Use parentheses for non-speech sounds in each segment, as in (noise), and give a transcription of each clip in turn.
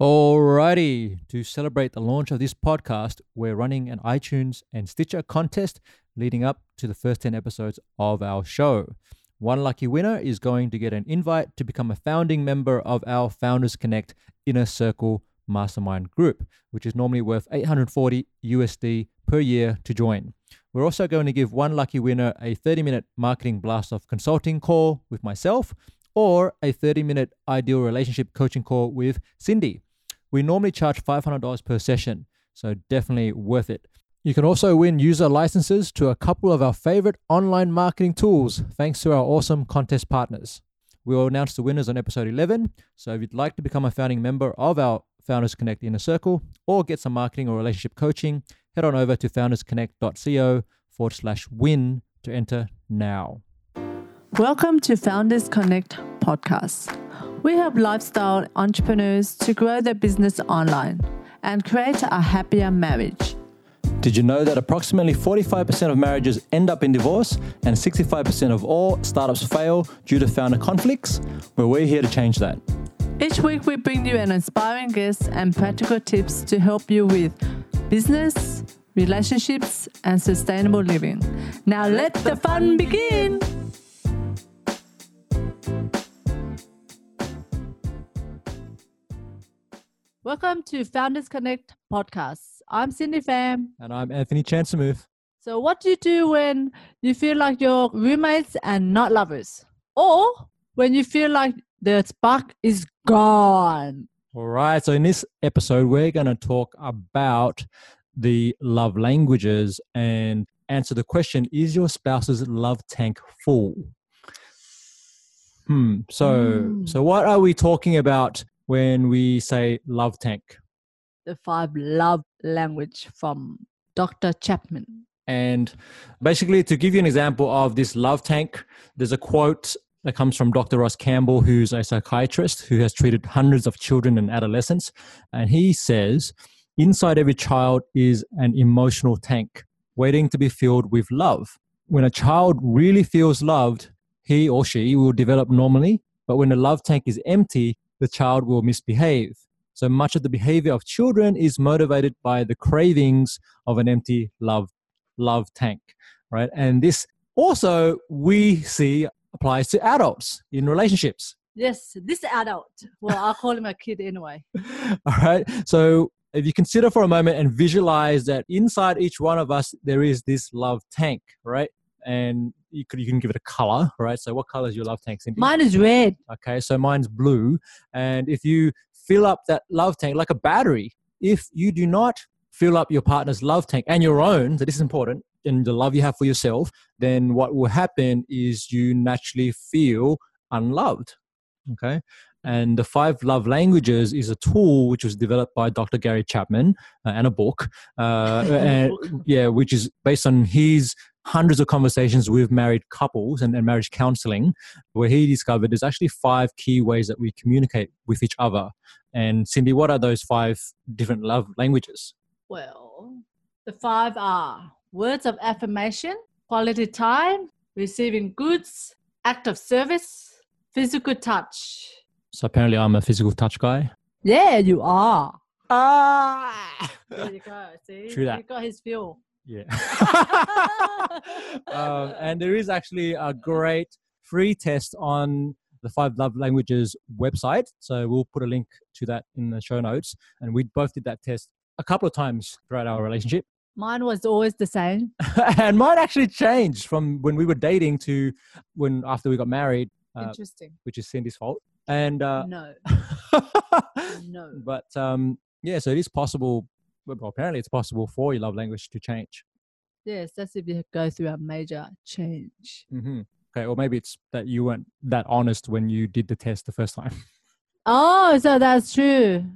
Alrighty, to celebrate the launch of this podcast, we're running an iTunes and Stitcher contest leading up to the first 10 episodes of our show. One lucky winner is going to get an invite to become a founding member of our Founders Connect Inner Circle Mastermind group, which is normally worth 840 USD per year to join. We're also going to give one lucky winner a 30 minute marketing blast off consulting call with myself or a 30 minute ideal relationship coaching call with Cindy. We normally charge $500 per session, so definitely worth it. You can also win user licenses to a couple of our favorite online marketing tools thanks to our awesome contest partners. We will announce the winners on episode 11. So if you'd like to become a founding member of our Founders Connect Inner Circle or get some marketing or relationship coaching, head on over to foundersconnect.co forward slash win to enter now. Welcome to Founders Connect podcast. We help lifestyle entrepreneurs to grow their business online and create a happier marriage. Did you know that approximately 45% of marriages end up in divorce and 65% of all startups fail due to founder conflicts? Well, we're here to change that. Each week, we bring you an inspiring guest and practical tips to help you with business, relationships, and sustainable living. Now, let the fun begin! Welcome to Founders Connect podcast. I'm Cindy Pham. And I'm Anthony Chansamuth. So, what do you do when you feel like you're roommates and not lovers? Or when you feel like the spark is gone? All right. So, in this episode, we're going to talk about the love languages and answer the question Is your spouse's love tank full? Hmm. So, Mm. so what are we talking about when we say love tank? The five love language from Dr. Chapman. And basically, to give you an example of this love tank, there's a quote that comes from Dr. Ross Campbell, who's a psychiatrist who has treated hundreds of children and adolescents. And he says, Inside every child is an emotional tank waiting to be filled with love. When a child really feels loved, he or she will develop normally. But when the love tank is empty, the child will misbehave. So much of the behavior of children is motivated by the cravings of an empty love love tank, right? And this also we see applies to adults in relationships. Yes, this adult. Well, I'll call him a kid anyway. (laughs) All right. So if you consider for a moment and visualize that inside each one of us there is this love tank, right? And you could you can give it a color, right? So what color is your love tank, Cindy? Mine is red. Okay, so mine's blue. And if you fill up that love tank like a battery, if you do not fill up your partner's love tank and your own, so this is important, and the love you have for yourself, then what will happen is you naturally feel unloved. Okay. And the five love languages is a tool which was developed by Dr. Gary Chapman uh, and a book, uh, (laughs) and yeah, which is based on his hundreds of conversations with married couples and, and marriage counseling, where he discovered there's actually five key ways that we communicate with each other. And Cindy, what are those five different love languages? Well, the five are words of affirmation, quality time, receiving goods, act of service, physical touch. So apparently, I'm a physical touch guy. Yeah, you are. Ah, There you go. See, True that. you got his feel. yeah. (laughs) (laughs) um, and there is actually a great free test on the Five Love Languages website. So we'll put a link to that in the show notes. And we both did that test a couple of times throughout our relationship. Mine was always the same. (laughs) and mine actually changed from when we were dating to when after we got married, uh, Interesting. which is Cindy's fault. And uh, no, no. (laughs) but um, yeah, so it is possible. Well, apparently, it's possible for your love language to change. Yes, that's if you go through a major change. hmm Okay, or maybe it's that you weren't that honest when you did the test the first time. Oh, so that's true.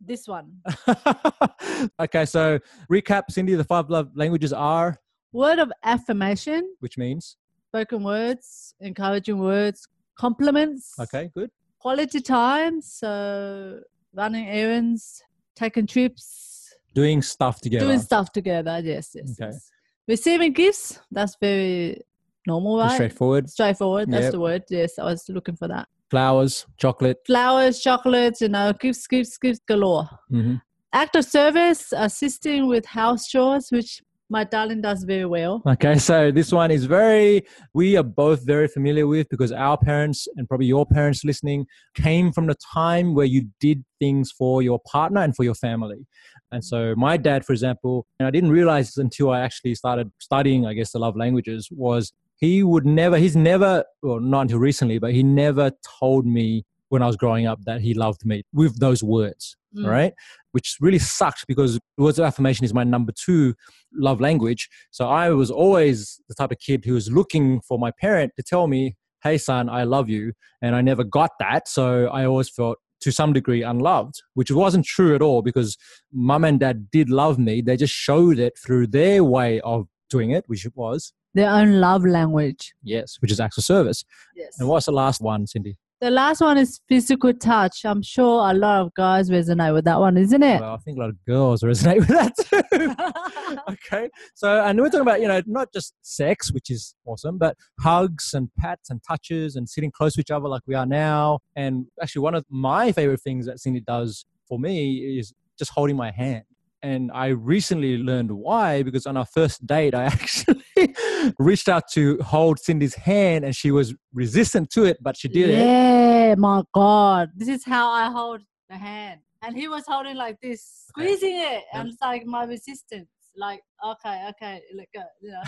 This one. (laughs) okay, so recap, Cindy. The five love languages are, Word of affirmation, which means spoken words, encouraging words, compliments. okay, good. Quality time, so running errands, taking trips, Doing stuff together. doing stuff together. Yes, yes. Okay. yes. Receiving gifts, that's very normal, right? Straightforward. Straightforward. That's Yep. the word. Yes, I was looking for that. Flowers, chocolate. Flowers, chocolates, you know, gifts, gifts, gifts galore. hmm Act of service, assisting with house chores, which my darling does very well. Okay, so this one is very, we are both very familiar with because our parents and probably your parents listening came from the time where you did things for your partner and for your family. And so my dad, for example, and I didn't realize this until I actually started studying, I guess, the love languages, was he would never, he's never, well, not until recently, but he never told me when I was growing up that he loved me with those words, Mm. right? Which really sucked because words of affirmation is my number two love language. So I was always the type of kid who was looking for my parent to tell me, hey, son, I love you. And I never got that. So I always felt to some degree unloved, which wasn't true at all because mum and dad did love me. They just showed it through their way of doing it, which it was, Their own love language. yes, which is acts of service. Yes. And what's the last one, Cindy? The last one is physical touch. I'm sure a lot of guys resonate with that one, isn't it? Well, I think a lot of girls resonate with that too. (laughs) okay. So, and we're talking about, you know, not just sex, which is awesome, but hugs and pats and touches and sitting close to each other like we are now. And actually, one of my favorite things that Cindy does for me is just holding my hand. And I recently learned why because on our first date, I (laughs) actually reached out to hold Cindy's hand and she was resistant to it, but she did it. yeah, my God. This is how I hold the hand. And he was holding like this, squeezing it. And it's like my resistance. Like, okay, okay, let go. You know,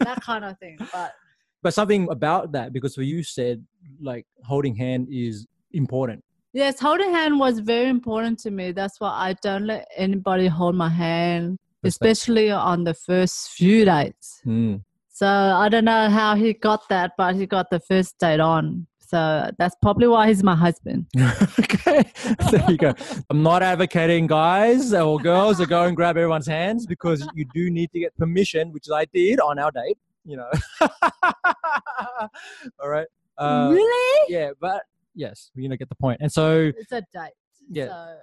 (laughs) that kind of thing. But But something about that, because what you said, like holding hand is important. yes, holding hand was very important to me. That's why I don't let anybody hold my hand, especially on the first few dates. Mm. So I don't know how he got that, but he got the first date on. So that's probably why he's my husband. (laughs) okay, (laughs) there you go. I'm not advocating guys or girls to go and grab everyone's hands because you do need to get permission, which I did on our date. You know. (laughs) All right. Uh, really? yeah, but yes, you know, get the point. And so It's a date. Yeah. So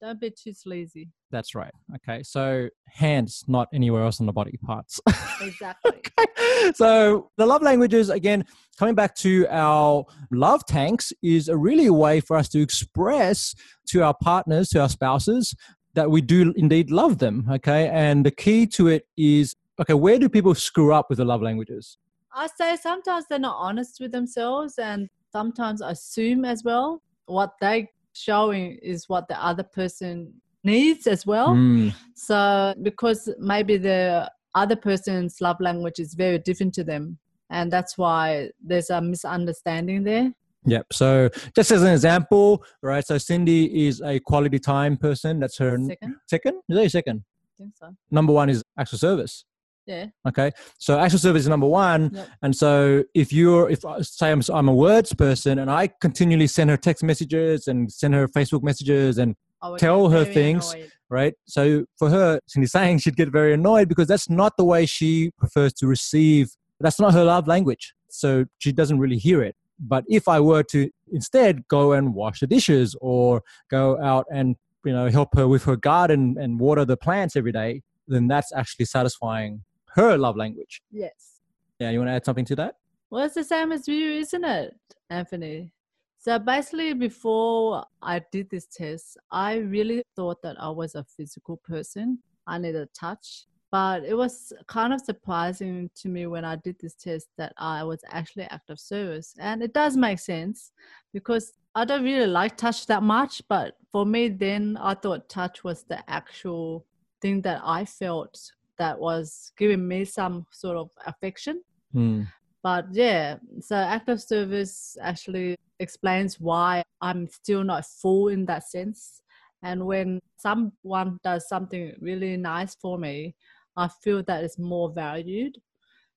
don't be too sleazy. that's right. Okay, so hands, not anywhere else on the body parts. (laughs) Exactly. Okay. So the love languages, again, coming back to our love tanks, is a really a way for us to express to our partners, to our spouses, that we do indeed love them. Okay. And the key to it is okay, where do people screw up with the love languages? I say sometimes they're not honest with themselves and sometimes assume as well what they showing is what the other person needs as well. Mm, So because maybe the other person's love language is very different to them. And that's why there's a misunderstanding there. Yep. So just as an example, right? So Cindy is a quality time person. That's her Second, second. Is that your second? I think so. Number one is actual service. Yeah. Okay. So actual service is number one. Yep. And so if you're, if I- say I'm, I'm a words person and I continually send her text messages and send her Facebook messages and Tell her things. annoyed. right. So for her, Cindy's saying she'd get very annoyed because that's not the way she prefers to receive. That's not her love language. So she doesn't really hear it. But if I were to instead go and wash the dishes or go out and you know help her with her garden and water the plants every day, then that's actually satisfying her love language. Yes. Yeah, you want to add something to that? Well, it's the same as you, isn't it, Anthony? So basically, before I did this test, I really thought that I was a physical person. I needed touch. But it was kind of surprising to me when I did this test that I was actually active service. And it does make sense because I don't really like touch that much. But for me, then I thought touch was the actual thing that I felt that was giving me some sort of affection. Hmm. but yeah so active service actually explains why i'm still not full in that sense. And when someone does something really nice for me i feel that it's more valued.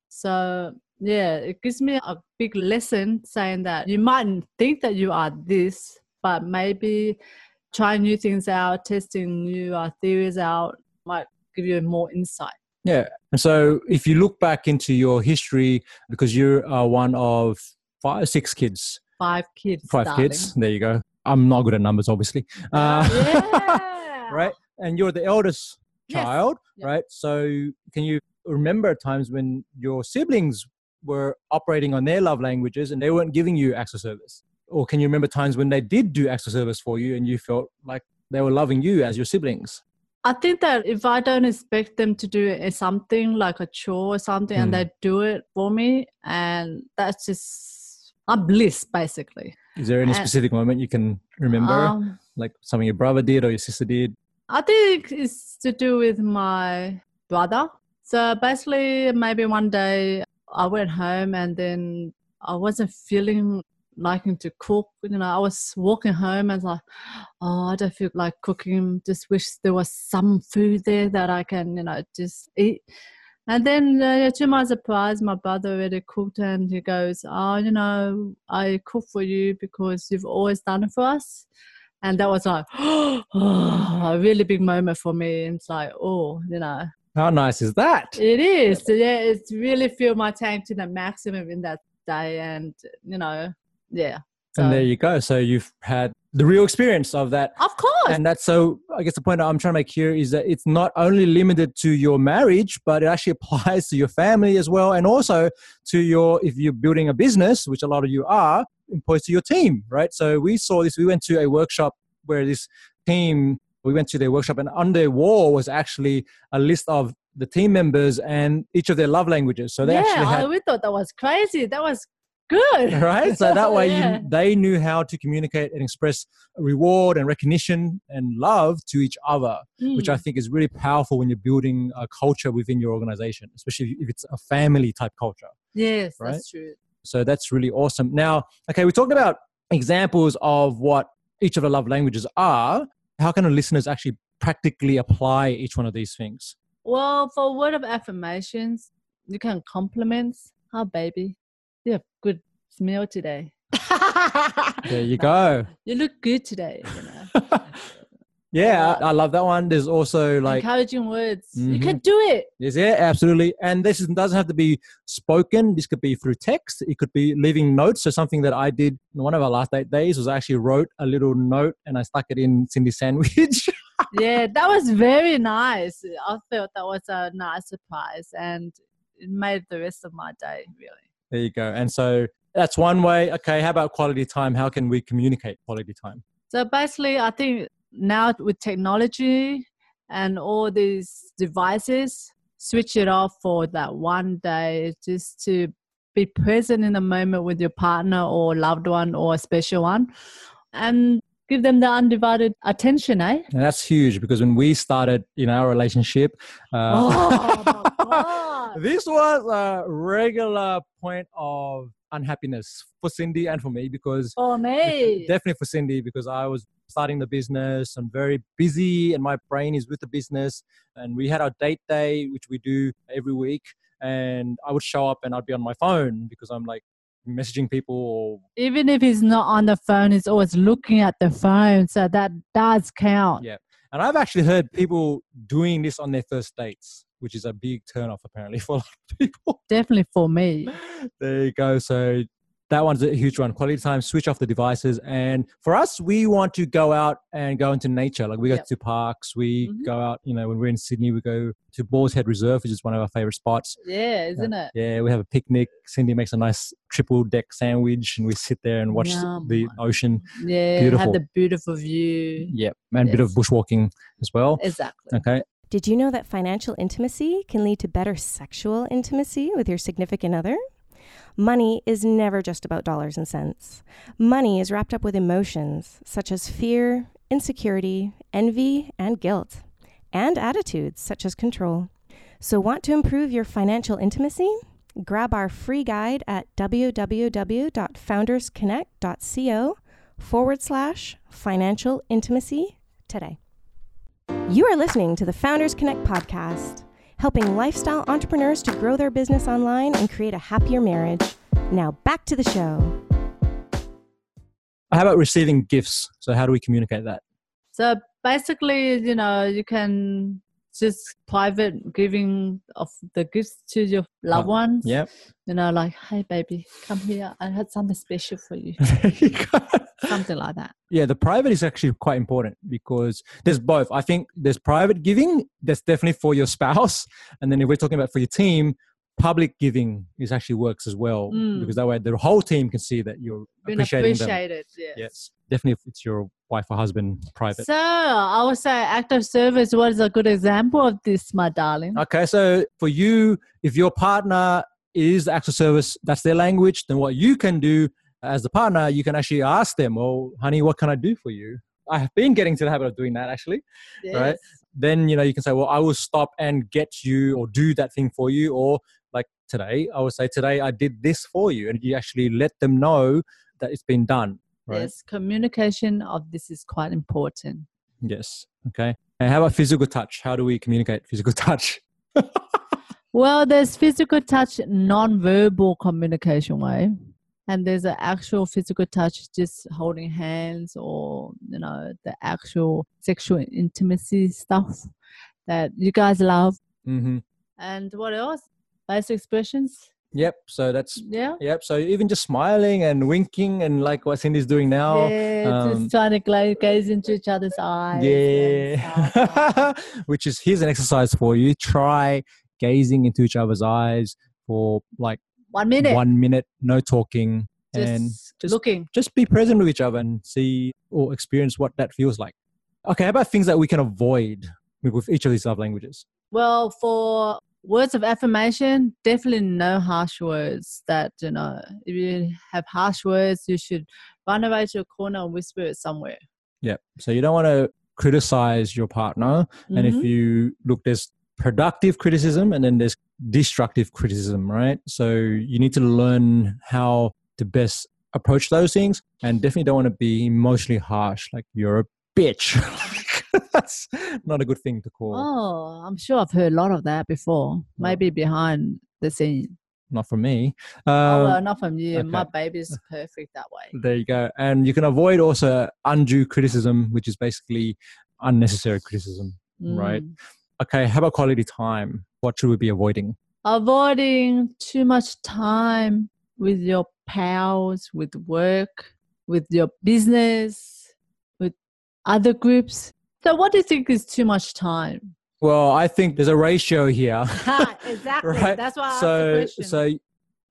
So yeah it gives me a big lesson saying that you might think that you are this but maybe trying new things out testing new uh, theories out might give you more insight Yeah. And so if you look back into your history, because you are one of five, six kids, five kids five darling. kids, there you go. I'm not good at numbers, obviously. Uh, yeah. (laughs) right? And you're the eldest Yes. child, Yeah. right? So can you remember times when your siblings were operating on their love languages and they weren't giving you acts of service? or can you remember times when they did do acts of service for you and you felt like they were loving you as your siblings? I think that if I don't expect them to do something like a chore or something, Mm. and they do it for me, and that's just a bliss, basically. Is there any specific moment you can remember, Um, like something your brother did or your sister did? I think it's to do with my brother. So basically, maybe one day I went home and then I wasn't feeling liking to cook. You know, I was walking home and like, oh, I don't feel like cooking. Just wish there was some food there that I can, you know, just eat. And then, uh, to my surprise, my brother already cooked and he goes, Oh, you know, I cook for you because you've always done it for us. And that was like (gasps) a really big moment for me. It's like, oh, you know, How nice is that? it is. Yeah, it's really filled my tank to the maximum in that day. And, you know, yeah. So, and there you go. So you've had the real experience of that. of course. And that's so, I guess the point I'm trying to make here is that it's not only limited to your marriage, but it actually (laughs) applies to your family as well. And also to your, if you're building a business, which a lot of you are, employs to your team, right? So we saw this, we went to a workshop where this team, we went to their workshop and on their wall was actually a list of the team members and each of their love languages. So they yeah, actually oh, had I, we thought that was crazy. That was good. right so that way (laughs) Yeah. you, they knew how to communicate and express reward and recognition and love to each other which i Mm. think is really powerful when you're building a culture within your organization especially if it's a family type culture Yes, right? that's true. so that's really awesome now okay we talked about examples of what each of the love languages are how can the listeners actually practically apply each one of these things Well, for word of affirmations, you can compliment. Oh, baby, you have good smell today. (laughs) there you (laughs) go You look good today. You know, (laughs) yeah I, I love that one there's also like encouraging words. You Mhm. can do it. Yes, yeah, absolutely. And this is- doesn't have to be spoken. This could be through text. It could be leaving notes. So something that I did in one of our last eight days was I actually wrote a little note and I stuck it in Cindy's sandwich. yeah, that was very nice. I felt that was a nice surprise, and it made the rest of my day really. There you go. And so that's one way. Okay, how about quality time? How can we communicate quality time? So basically, I think now with technology and all these devices, switch it off for that one day just to be present in the moment with your partner or loved one or a special one and give them the undivided attention, eh? And that's huge because when we started in our relationship, uh, Oh, (laughs) my God. This was a regular point of unhappiness for Cindy and for me because For me. definitely for Cindy because I was starting the business. I'm very busy and my brain is with the business. And we had our date day, which we do every week. And I would show up and I'd be on my phone because I'm like messaging people or Even if he's not on the phone, he's always looking at the phone. So that does count. Yeah. And I've actually heard people doing this on their first dates, which is a big turnoff apparently (laughs) for a lot of people. Definitely for me. (laughs) there you go. So that one's a huge one. Quality time, switch off the devices. And for us, we want to go out and go into nature. Like we go Yep. to parks, we Mhm. go out, you know, when we're in Sydney, we go to Balls Head Reserve, which is one of our favorite spots. Yeah, isn't it? Yeah, we have a picnic. Cindy makes a nice triple deck sandwich and we sit there and watch Yum. the ocean. Yeah, Beautiful. have the beautiful view. Yeah, And a bit of bushwalking as well. Exactly. Okay. Did you know that financial intimacy can lead to better sexual intimacy with your significant other? Money is never just about dollars and cents. Money is wrapped up with emotions such as fear, insecurity, envy, and guilt, and attitudes such as control. So, want to improve your financial intimacy? Grab our free guide at www.foundersconnect.co forward slash financial intimacy today. You are listening to the Founders Connect podcast, helping lifestyle entrepreneurs to grow their business online and create a happier marriage. Now back to the show. How about receiving gifts? So how do we communicate that? So basically, you know, you can just private giving of the gifts to your loved Oh, ones. Yep. You know, like, hey baby, come here. I had something special for you. There you go. something like that. Yeah, the private is actually quite important because there's both. I think there's private giving that's definitely for your spouse, and then if we're talking about for your team, public giving is actually works as well Mm. because that way the whole team can see that you're Been appreciating them. appreciated. Yes. Yes, definitely if it's your wife or husband private. So I would say act of service was a good example of this, my darling. Okay, so for you, if your partner is acts of service, that's their language, then what you can do as the partner, you can actually ask them, "Oh, honey, what can I do for you?" I have been getting to the habit of doing that actually. right? Then you know you can say, "Well, I will stop and get you or do that thing for you," or like today, I would say, "Today I did this for you," and you actually let them know that it's been done. Right? Yes, communication of this is quite important. Yes. Okay. And how about physical touch? How do we communicate physical touch? (laughs) Well, there's physical touch, non-verbal communication way, and there's an actual physical touch, just holding hands or you know the actual sexual intimacy stuff that you guys love. Mm-hmm. And what else? Basic expressions. Yep. So that's Yeah. yep. So even just smiling and winking and like what Cindy's doing now. yeah, um, just trying to gla- gaze into each other's eyes. Yeah. (laughs) Which is here's an exercise for you. Try gazing into each other's eyes for like One minute. one minute, no talking, just, and just looking. just be present with each other and see or experience what that feels like. Okay, how about things that we can avoid with each of these love languages? Well, for words of affirmation, definitely no harsh words. That you know, if you have harsh words, you should run away to a corner and whisper it somewhere. Yeah. So you don't want to criticize your partner. And if Mhm. you look, there's productive criticism and then there's destructive criticism, right? So you need to learn how to best approach those things and definitely don't want to be emotionally harsh, like you're a bitch. (laughs) (laughs) That's not a good thing to call. oh, I'm sure I've heard a lot of that before. Maybe behind the scene. Not from me. oh, Um, well, not from you. My okay. baby's (laughs) perfect that way. There you go. And you can avoid also undue criticism, which is basically unnecessary criticism. Right. Mm. Okay, how about quality time? What should we be avoiding? Avoiding too much time with your pals, with work, with your business, with other groups. So, what do you think is too much time? Well, I think there's a ratio here. (laughs) (laughs) exactly. right? That's why I asked so, the question. so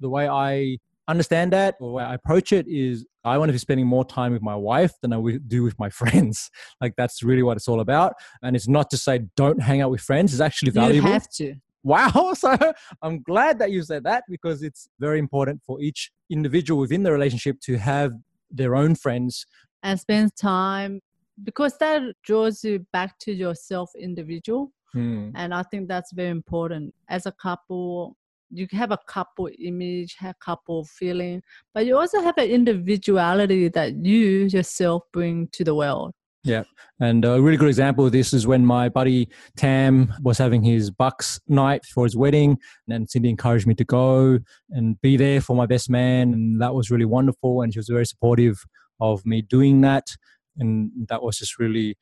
the way I understand that or the way I approach it is I want to be spending more time with my wife than I would do with my (laughs) friends. Like that's really what it's all about. And it's not to say don't hang out with friends. It's actually valuable. you have to. Wow. So I'm glad that you said that because it's very important for each individual within the relationship to have their own friends. and spend time because that draws you back to yourself individual Hmm. and i think that's very important as a couple you have a couple image a couple feeling but you also have an individuality that you yourself bring to the world yeah. And a really good example of this is when my buddy Tam was having his Bucks night for his wedding. And then Cindy encouraged me to go and be there for my best man. And that was really wonderful. And she was very supportive of me doing that. And that was just really,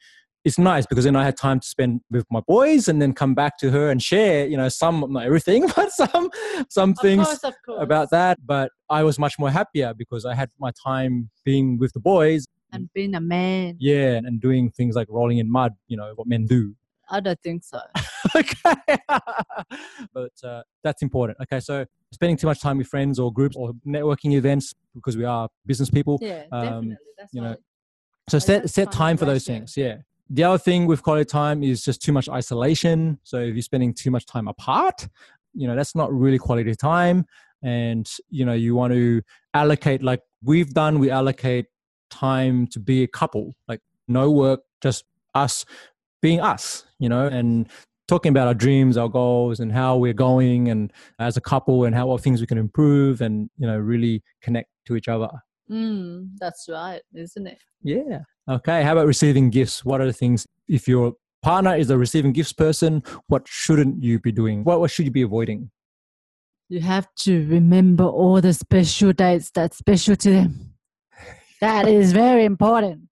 it's nice because then I had time to spend with my boys and then come back to her and share, you know, some, not everything, (laughs) but some, some things course of course about that. But I was much more happier because I had my time being with the boys. and being a man Yeah. And doing things like rolling in mud, you know, what men do. i don't think so (laughs) okay. (laughs) but uh, that's important. Okay, so spending too much time with friends or groups or networking events because we are business people. yeah Um, definitely that's you know, So I set set time for those things. Yeah. The other thing with quality time is just too much isolation. So if you're spending too much time apart, you know that's not really quality time. And you know you want to allocate like we've done. We allocate time to be a couple, like no work, just us being us. You know, and talking about our dreams, our goals, and how we're going, and as a couple, and how what things we can improve, and you know really connect to each other. Mm, that's right isn't it Yeah. Okay. How about receiving gifts? What are the things if your partner is a receiving gifts person? What shouldn't you be doing? What what should you be avoiding? You have to remember all the special dates that's special to them. (laughs) That is very important.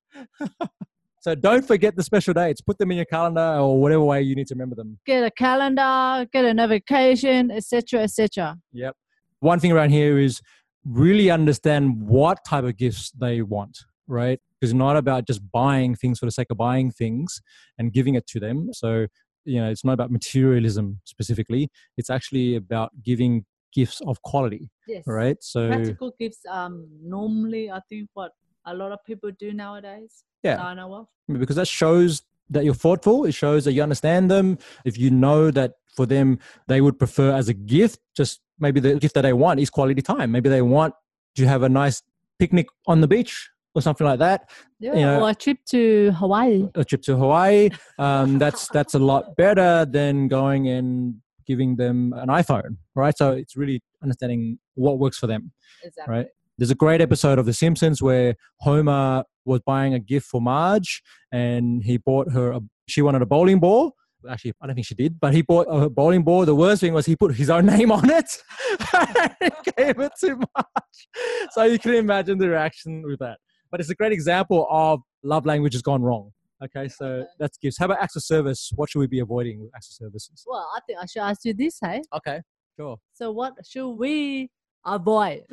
(laughs) So don't forget the special dates. Put them in your calendar or whatever way you need to remember them. Get a calendar, get a notification, etc., etc. Yep. One thing around here is really understand what type of gifts they want, right? Because it's not about just buying things for the sake of buying things and giving it to them. So you know, it's not about materialism specifically. It's actually about giving gifts of quality, Yes. right? So Practical gifts um normally I think what a lot of people do nowadays. Yeah. I know of. because that shows that you're thoughtful. It shows that you understand them. If you know that for them, they would prefer as a gift, just maybe the gift that they want is quality time. Maybe they want to have a nice picnic on the beach or something like that. Yeah. know- or a trip to Hawaii. A trip to Hawaii. Um, that's that's a lot better than going and giving them an iPhone, right? So it's really understanding what works for them. Exactly. Right. There's a great episode of The Simpsons where Homer was buying a gift for Marge and he bought her, a, she wanted a bowling ball. Actually, I don't think she did, but he bought a bowling ball. The worst thing was he put his own (laughs) name on it (laughs) and gave it to Marge. So you can imagine the reaction with that. But it's a great example of love language has gone wrong. Okay, so that's gifts. How about acts of service? What should we be avoiding with acts of services? Well, I think I should ask you this, hey? Okay, sure. So what should we avoid? (laughs)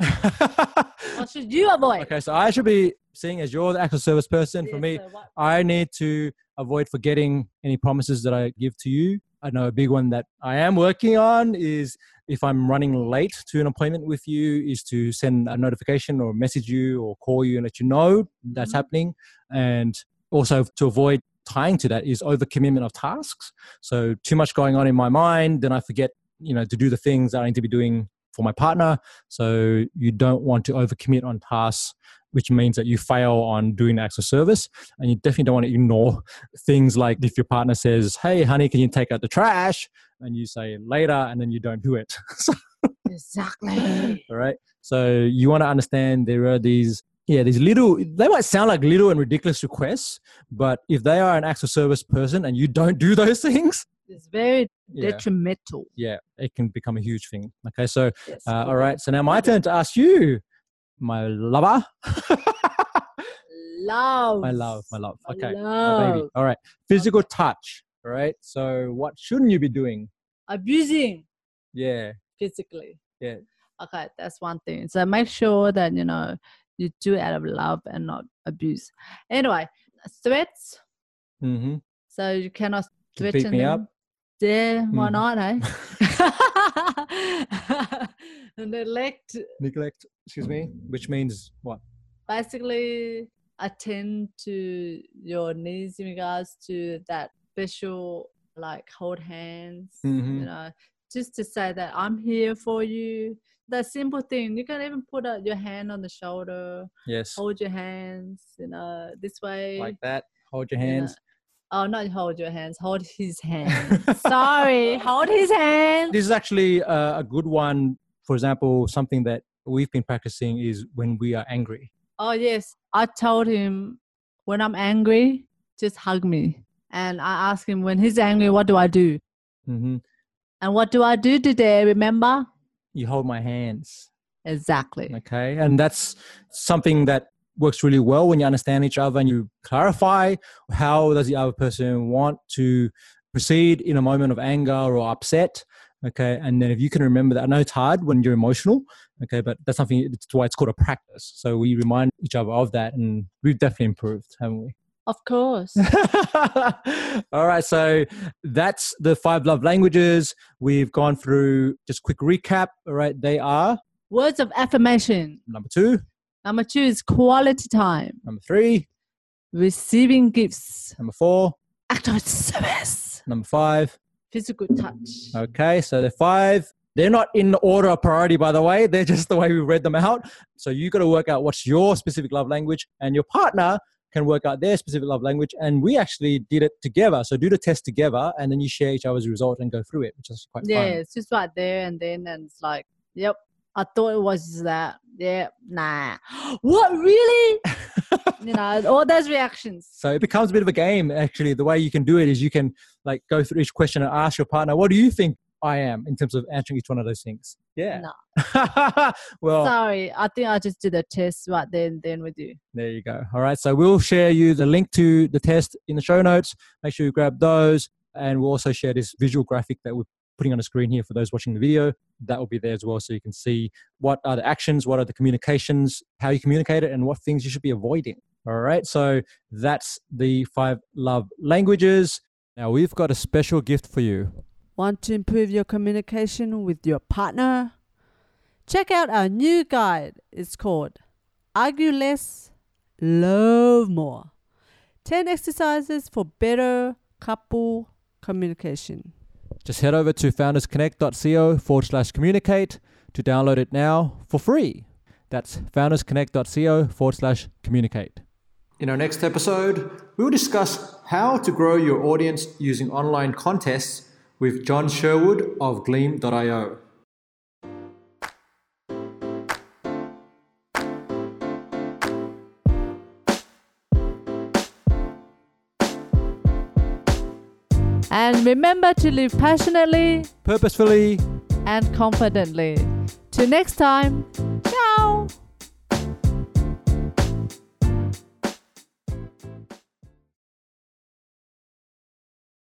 What should you avoid? okay, so I should be seeing as you're the actual service person. For me, so I need to avoid forgetting any promises that I give to you. I know a big one that I am working on is if I'm running late to an appointment with you, is to send a notification or message you or call you and let you know that's Mhm. happening. And also to avoid tying to that is overcommitment of tasks. So too much going on in my mind, then I forget, you know, to do the things that I need to be doing for my partner. So you don't want to overcommit on tasks, which means that you fail on doing acts of service. And you definitely don't want to ignore things like if your partner says, Hey, honey, can you take out the trash? And you say later, and then you don't do it. (laughs) Exactly. (laughs) all right. So you want to understand there are these, yeah, these little, they might sound like little and ridiculous requests, but if they are an acts of service person and you don't do those (laughs) things, It's very yeah, detrimental. yeah, it can become a huge thing. Okay. So, Yes. uh, all right. So now my turn to ask you, my lover. (laughs) Love. my love, my love. Okay. My baby. All right. Physical touch. All right. So what shouldn't you be doing? Abusing Yeah. physically. Yeah. Okay, that's one thing. So make sure that you know you do it out of love and not abuse. Anyway, threats. Mm-hmm. So you cannot threaten Beat me them. up. Yeah, why Mhm. not, eh? Neglect Neglect. Excuse me. Which means what? basically attend to your needs in regards to that special like hold hands Mhm. you know just to say that i'm here for you that simple thing you can even put uh, your hand on the shoulder Yes. hold your hands you know this way Like that. Hold your hands. Oh not hold your hands hold his hand (laughs) sorry hold his hand This is actually uh, a good one. For example, something that we've been practicing is when we are angry. Oh yes, I told him when I'm angry, just hug me. And I asked him when he's angry, what do I do? Mm-hmm. And what do I do today? Remember? You hold my hands. Exactly. Okay. And that's something that works really well when you understand each other and you clarify how does the other person want to proceed in a moment of anger or upset. Okay. And then if you can remember that, I know it's hard when you're emotional. Okay. But that's something, it's why it's called a practice. So we remind each other of that and we've definitely improved, haven't we? Of course. (laughs) All right, so that's the five love languages. We've gone through just quick recap. All right, they are Words of affirmation. number two, Number two is quality time. number three, Receiving gifts. number four, Act of service. number five. Physical touch. Okay, so they're five. They're not in the order of priority, by the way. They're just the way we read them out. So you got to work out what's your specific love language, and your partner can work out their specific love language. And we actually did it together. So do the test together, and then you share each other's result and go through it, which is quite Yeah, fun. it's just right there and then and it's like, yep. I thought it was that. Yeah, nah. What really? (laughs) you know, all those reactions. So it becomes a bit of a game. Actually, the way you can do it is you can like go through each question and ask your partner, "What do you think I am in terms of answering each one of those things?" Yeah. No. (laughs) well, Sorry, I think I just did a test right then then with you. there you go. All right. So we'll share you the link to the test in the show notes. Make sure you grab those, and we'll also share this visual graphic that we're putting on the screen here for those watching the video. That will be there as well, so you can see what are the actions, what are the communications, how you communicate it, and what things you should be avoiding. All right. So that's the five love languages. Now, we've got a special gift for you. Want to improve your communication with your partner? Check out our new guide. It's called Argue Less, Love More 10 exercises for better couple communication. Just head over to foundersconnect.co forward slash communicate to download it now for free. That's foundersconnect.co forward slash communicate. In our next episode, we'll discuss how to grow your audience using online contests with John Sherwood of Gleam.io. And remember to live passionately Purposefully, and confidently. Till next time, ciao!